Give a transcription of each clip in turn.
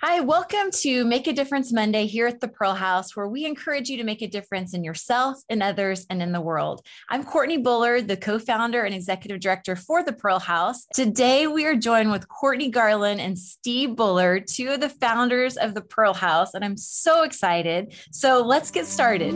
Hi, welcome to Make a Difference Monday here at the Pearl House, where we encourage you to make a difference in yourself, in others, and in the world. I'm Courtney Bullard, the co founder and executive director for the Pearl House. Today, we are joined with Courtney Garland and Steve Bullard, two of the founders of the Pearl House, and I'm so excited. So let's get started.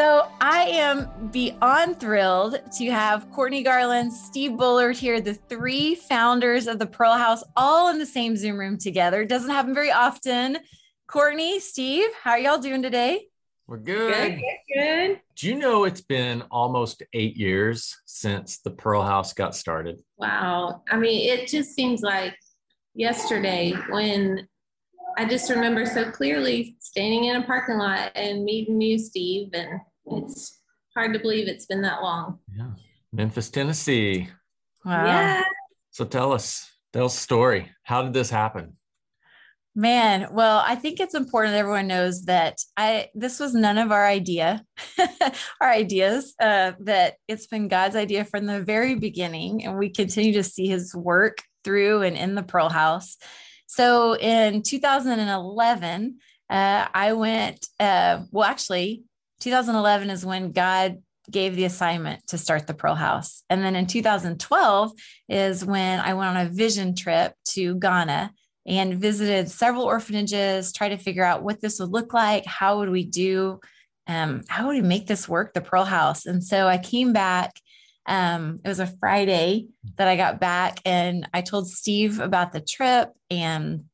So I am beyond thrilled to have Courtney Garland, Steve Bullard here, the three founders of the Pearl House, all in the same Zoom room together. It Doesn't happen very often. Courtney, Steve, how are y'all doing today? We're good. Good, good, good. Do you know it's been almost eight years since the Pearl House got started? Wow. I mean, it just seems like yesterday when I just remember so clearly standing in a parking lot and meeting you, Steve, and it's hard to believe it's been that long. Yeah. Memphis, Tennessee. Wow. Yeah. So tell us, tell us a story. How did this happen? Man, well, I think it's important that everyone knows that I this was none of our idea, our ideas. Uh, that it's been God's idea from the very beginning, and we continue to see His work through and in the Pearl House. So in 2011, uh, I went. Uh, well, actually, 2011 is when God gave the assignment to start the Pearl House. And then in 2012 is when I went on a vision trip to Ghana and visited several orphanages, try to figure out what this would look like. How would we do? Um, how would we make this work, the Pearl House? And so I came back. Um, it was a Friday that I got back, and I told Steve about the trip. And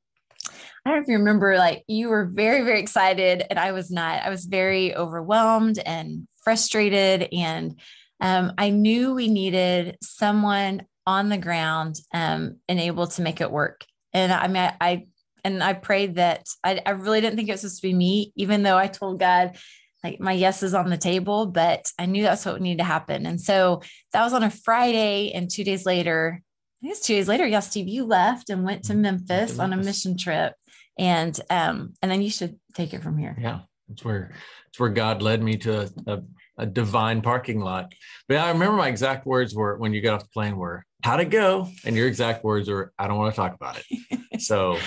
I don't know if you remember, like you were very, very excited, and I was not. I was very overwhelmed and frustrated, and um, I knew we needed someone on the ground um, and able to make it work. And I mean, I, I and I prayed that I, I really didn't think it was supposed to be me, even though I told God, like my yes is on the table, but I knew that's what needed to happen. And so that was on a Friday, and two days later, I guess two days later, yeah, Steve, you left and went to Memphis, on a mission trip, and um, and then you should take it from here. Yeah, it's where it's where God led me to a, a, a divine parking lot. But I remember my exact words were when you got off the plane were how'd it go? And your exact words were, I don't want to talk about it. so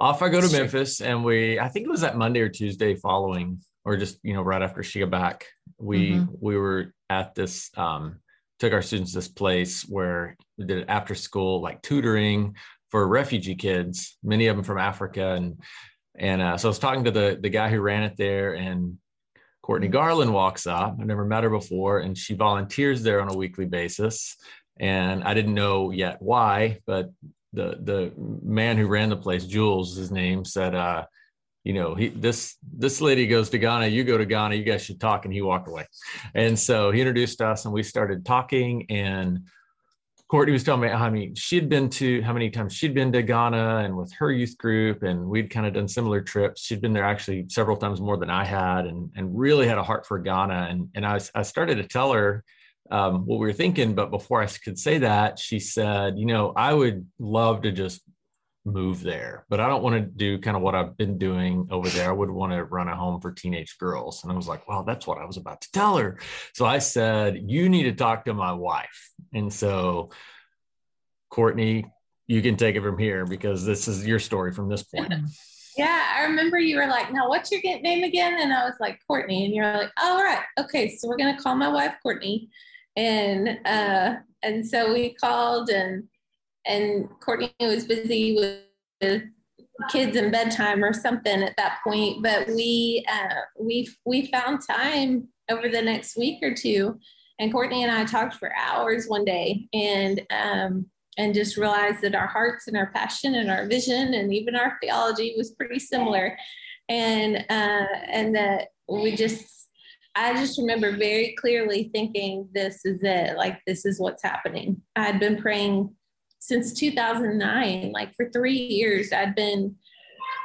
off I go to Memphis and we I think it was that Monday or Tuesday following, or just you know, right after she got back, we Mhm. we were at this um took our students to this place where we did after school like tutoring for refugee kids, many of them from Africa. And and uh, so I was talking to the the guy who ran it there and Courtney Garland walks up. I've never met her before, and she volunteers there on a weekly basis. And I didn't know yet why, but the the man who ran the place, Jules, his name, said, uh, you know, he this this lady goes to Ghana, you go to Ghana, you guys should talk. And he walked away. And so he introduced us, and we started talking. And Courtney was telling me, I mean, she'd been to how many times she'd been to Ghana and with her youth group, and we'd kind of done similar trips. She'd been there actually several times more than I had, and and really had a heart for Ghana. And and I I started to tell her um, what we were thinking, but before I could say that, she said, you know, I would love to just move there, but I don't want to do kind of what I've been doing over there. I would want to run a home for teenage girls. And I was like, well, that's what I was about to tell her. So I said, you need to talk to my wife. And so, Courtney, you can take it from here because this is your story from this point. Yeah, I remember you were like, now what's your name again? And I was like, Courtney. And you're like, all right, okay, so we're gonna call my wife Courtney. And uh, and so we called and and Courtney was busy with, with kids in bedtime or something at that point. But we uh, we we found time over the next week or two, and Courtney and I talked for hours one day, and um, and just realized that our hearts and our passion and our vision and even our theology was pretty similar, and uh, and that we just. I just remember very clearly thinking, this is it. Like, this is what's happening. I had been praying since 2009 like for three years i'd been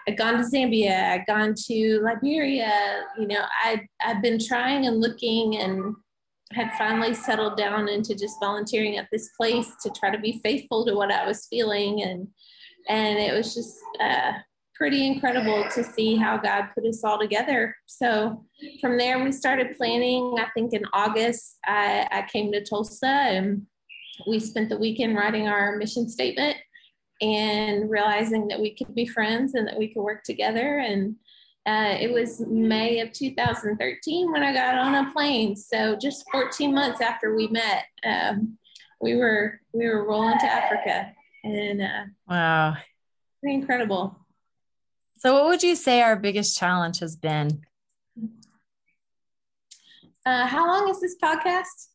i'd gone to zambia i'd gone to liberia you know i'd i'd been trying and looking and had finally settled down into just volunteering at this place to try to be faithful to what i was feeling. And and it was just uh, pretty incredible to see how god put us all together. So from there we started planning i think in august i, I came to tulsa and we spent the weekend writing our mission statement and realizing that we could be friends and that we could work together. And uh, it was May of 2013 when I got on a plane. So just 14 months after we met, um, we were we were rolling to Africa, and uh, wow, pretty incredible. So, what would you say our biggest challenge has been? Uh, how long is this podcast?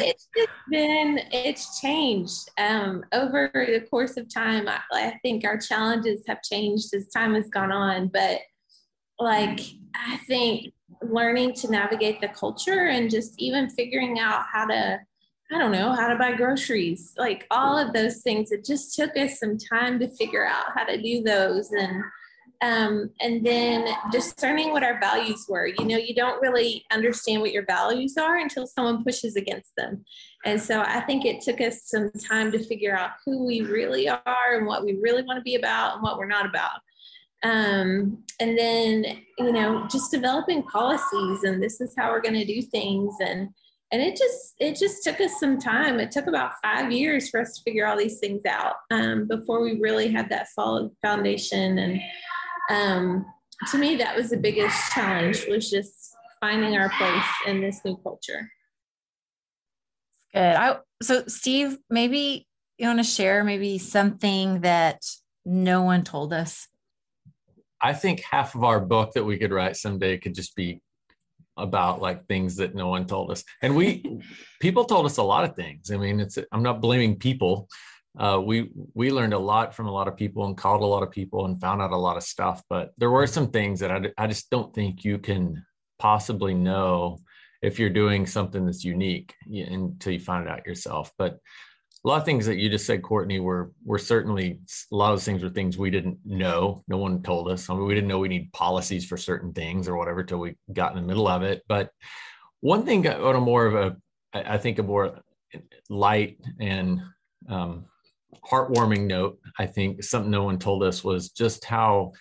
It's just been it's changed um, over the course of time. I, I, think our challenges have changed as time has gone on but like i think learning to navigate the culture and just even figuring out how to i don't know how to buy groceries like all of those things it just took us some time to figure out how to do those and um, and then discerning what our values were. You know, you don't really understand what your values are until someone pushes against them. And so I think it took us some time to figure out who we really are and what we really want to be about and what we're not about. Um, and then, you know, just developing policies and this is how we're going to do things. And, and it just it just took us some time it took about five years for us to figure all these things out um, before we really had that solid foundation and um, to me, that was the biggest challenge was just finding our place in this new culture. Good. I, so, Steve, maybe you want to share maybe something that no one told us. I think half of our book that we could write someday could just be about like things that no one told us. And we, people told us a lot of things. I mean, it's, I'm not blaming people uh, we we learned a lot from a lot of people and called a lot of people and found out a lot of stuff. But there were some things that I, I just don't think you can possibly know if you're doing something that's unique until you find it out yourself. But a lot of things that you just said, Courtney, were were certainly a lot of things were things we didn't know. No one told us. I mean, we didn't know we need policies for certain things or whatever till we got in the middle of it. But one thing on a more of a, I think a more light and um, heartwarming note, I think something no one told us was just how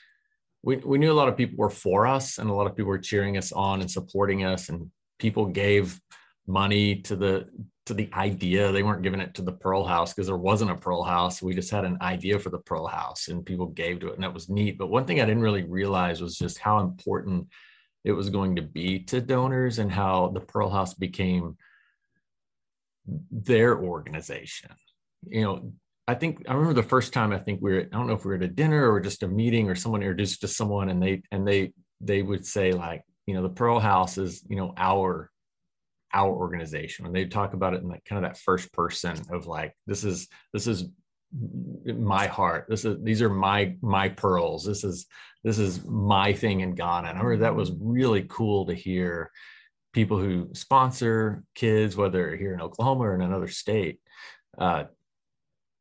we, we knew a lot of people were for us and a lot of people were cheering us on and supporting us and people gave money to the to the idea. They weren't giving it to the pearl house because there wasn't a pearl house. We just had an idea for the pearl house and people gave to it and that was neat. But one thing i didn't really realize was just how important it was going to be to donors and how the pearl house became their organization. You know I think I remember the first time I think we were I don't know if we were at a dinner or just a meeting or someone introduced to someone and they and they they would say like you know the Pearl House is you know our our organization. And they talk about it in like kind of that first person of like this is this is my heart. This is these are my my pearls. This is this is my thing in Ghana. And I remember that was really cool to hear people who sponsor kids whether here in Oklahoma or in another state uh,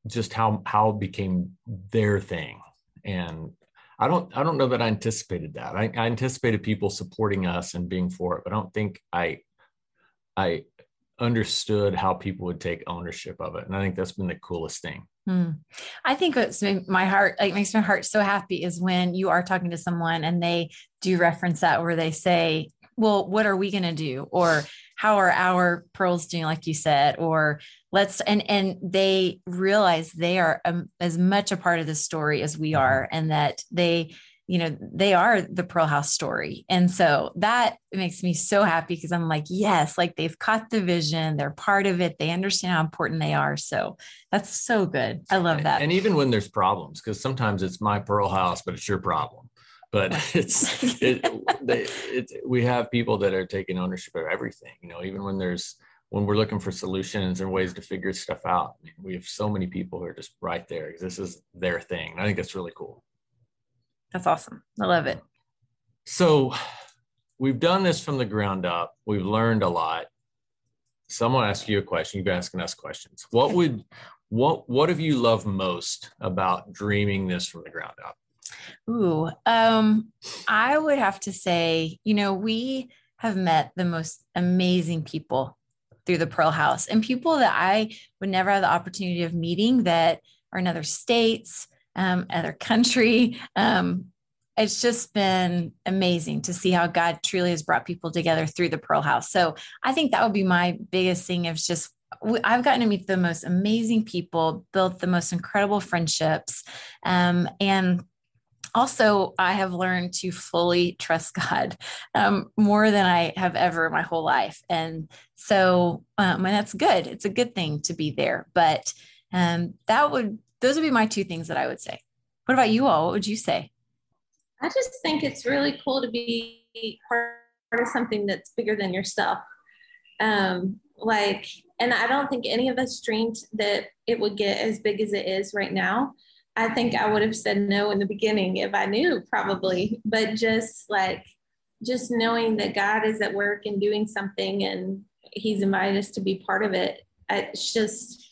just how how it became their thing. And i don't i don't know that i anticipated that. I, I, anticipated people supporting us and being for it but i don't think i i understood how people would take ownership of it. And i think that's been the coolest thing. Hmm. i think what's my heart like makes my heart so happy is when you are talking to someone and they do reference that where they say well what are we going to do? Or how are our pearls doing like you said or let's and and they realize they are um, as much a part of the story as we are mm-hmm. and that they you know they are the pearl house story. And so that makes me so happy because i'm like yes like they've caught the vision they're part of it they understand how important they are. So that's so good. I love that. and even when there's problems because sometimes it's my pearl house but it's your problem but it's it, they, it, we have people that are taking ownership of everything you know even when there's when we're looking for solutions and ways to figure stuff out I mean, we have so many people who are just right there because this is their thing i think that's really cool. That's awesome. I love it. So we've done this from the ground up. We've learned a lot. Someone ask you a question. You've been asking us questions. What would what what have you loved most about dreaming this from the ground up Ooh, um, I would have to say, you know, we have met the most amazing people through the Pearl House and people that I would never have the opportunity of meeting that are in other states, um, other country. Um, it's just been amazing to see how God truly has brought people together through the Pearl House. So I think that would be my biggest thing is just I've gotten to meet the most amazing people, built the most incredible friendships, um, and also I have learned to fully trust God um, more than I have ever my whole life, and so um, and that's good. It's a good thing to be there, but um, that would those would be my two things that I would say. What about you all? What would you say? I just think it's really cool to be part of something that's bigger than yourself. Um, like, and I don't think any of us dreamed that it would get as big as it is right now. I think I would have said no in the beginning if I knew, probably. But just like, just knowing that God is at work and doing something and He's invited us to be part of it, it's just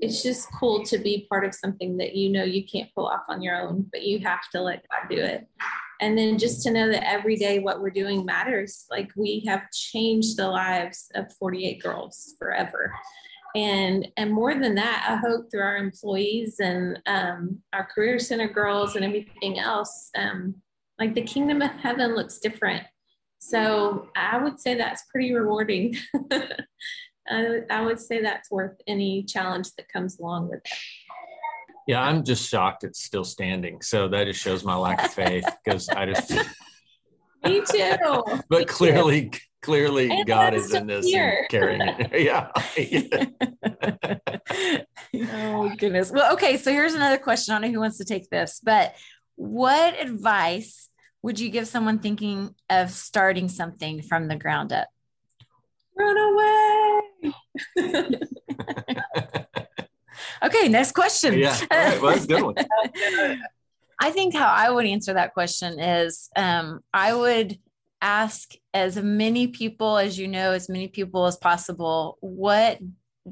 it's just cool to be part of something that you know you can't pull off on your own, but you have to let God do it. And then just to know that every day what we're doing matters. Like we have changed the lives of 48 girls forever. And and more than that, I hope through our employees and um, our career center girls and everything else, um, like the kingdom of heaven looks different. So I would say that's pretty rewarding. I, I would say that's worth any challenge that comes along with it. Yeah, I'm just shocked it's still standing. So that just shows my lack of faith because I just. Me too. but Me clearly, too. Clearly, And God is in this here. and carrying it. yeah. oh goodness. Well, okay. So here's another question. I don't know who wants to take this, but what advice would you give someone thinking of starting something from the ground up? Run away. Okay, next question. yeah. Right. Well, that's a good one. I think how I would answer that question is um, I would ask as many people as you know, as many people as possible, what,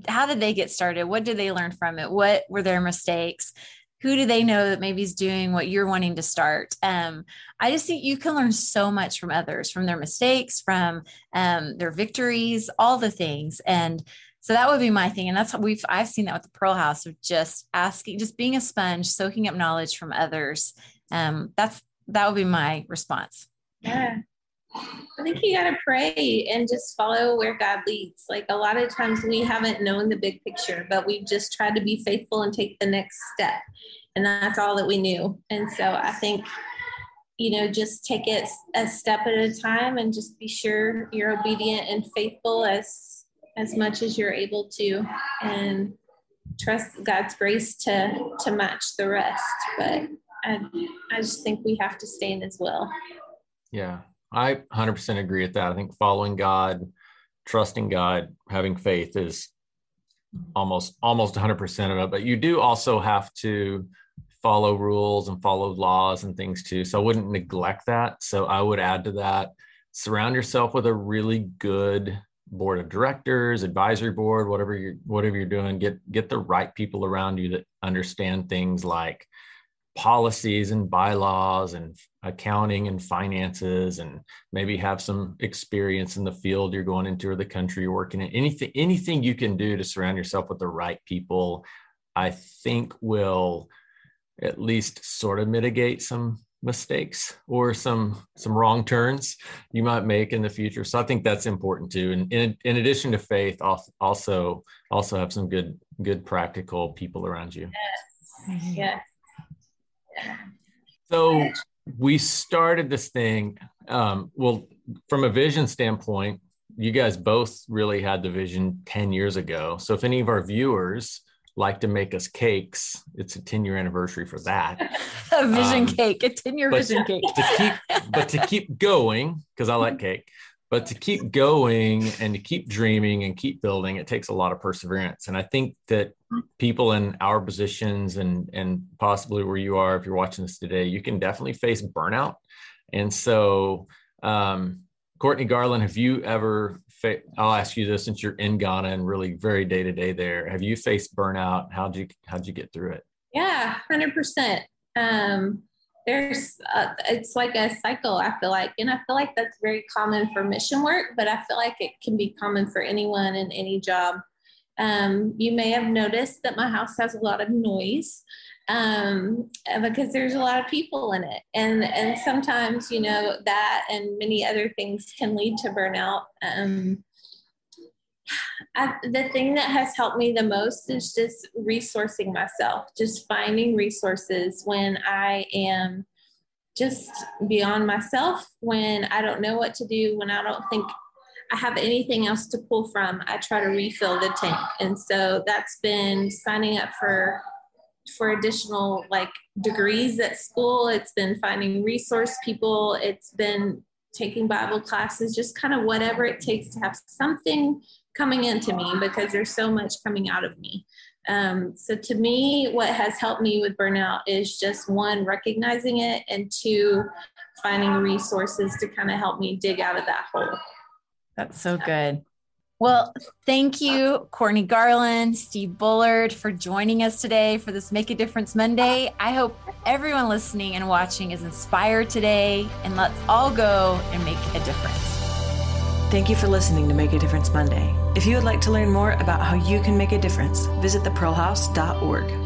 how did they get started? What did they learn from it? What were their mistakes? Who do they know that maybe is doing what you're wanting to start? Um, I just think you can learn so much from others, from their mistakes, from um, their victories, all the things. And so that would be my thing. And that's what we've, I've seen that with the Pearl House of just asking, just being a sponge, soaking up knowledge from others. Um, that's, that would be my response. Yeah. I think you got to pray and just follow where God leads. Like a lot of times we haven't known the big picture, but we've just tried to be faithful and take the next step. And that's all that we knew. And so I think, you know, just take it a step at a time and just be sure you're obedient and faithful as as much as you're able to and trust God's grace to to match the rest. But I I just think we have to stay in his will. Yeah. I 100% agree with that. I think following God, trusting God, having faith is almost almost 100% of it. But you do also have to follow rules and follow laws and things too. So I wouldn't neglect that. So I would add to that surround yourself with a really good board of directors, advisory board, whatever you're whatever you're doing. Get get the right people around you that understand things like policies and bylaws and accounting and finances and maybe have some experience in the field you're going into or the country you're working in. Anything anything you can do to surround yourself with the right people i think will at least sort of mitigate some mistakes or some some wrong turns you might make in the future. So i think that's important too. And in, in addition to faith also also have some good good practical people around you. Yes. Mm-hmm. Yes so we started this thing. Um, well, from a vision standpoint, you guys both really had the vision 10 years ago. So if any of our viewers like to make us cakes, it's a 10 year anniversary for that. a vision um, cake, a 10 year vision cake. to keep, but to keep going, because I like cake, but to keep going and to keep dreaming and keep building it takes a lot of perseverance. And i think that people in our positions and and possibly where you are if you're watching this today you can definitely face burnout. And so um, courtney garland have you ever fa- i'll ask you this since you're in ghana and really very day to day there. Have you faced burnout? How'd you how'd you get through it? Yeah 100% um, there's uh, it's like a cycle i feel like and i feel like that's very common for mission work but i feel like it can be common for anyone in any job um, you may have noticed that my house has a lot of noise um, because there's a lot of people in it, and and sometimes you know that and many other things can lead to burnout. Um, I, the thing that has helped me the most is just resourcing myself, just finding resources when I am just beyond myself, when I don't know what to do, when I don't think I have anything else to pull from, I try to refill the tank. And so that's been signing up for for additional like degrees at school. It's been finding resource people. It's been taking Bible classes, just kind of whatever it takes to have something coming into me because there's so much coming out of me. Um, so to me, what has helped me with burnout is just one, recognizing it, and two, finding resources to kind of help me dig out of that hole. That's so good. Well, thank you, Courtney Garland, Steve Bullard, for joining us today for this Make a Difference Monday. I hope everyone listening and watching is inspired today, and let's all go and make a difference. Thank you for listening to Make a Difference Monday. If you would like to learn more about how you can make a difference, visit thepearlhouse.org.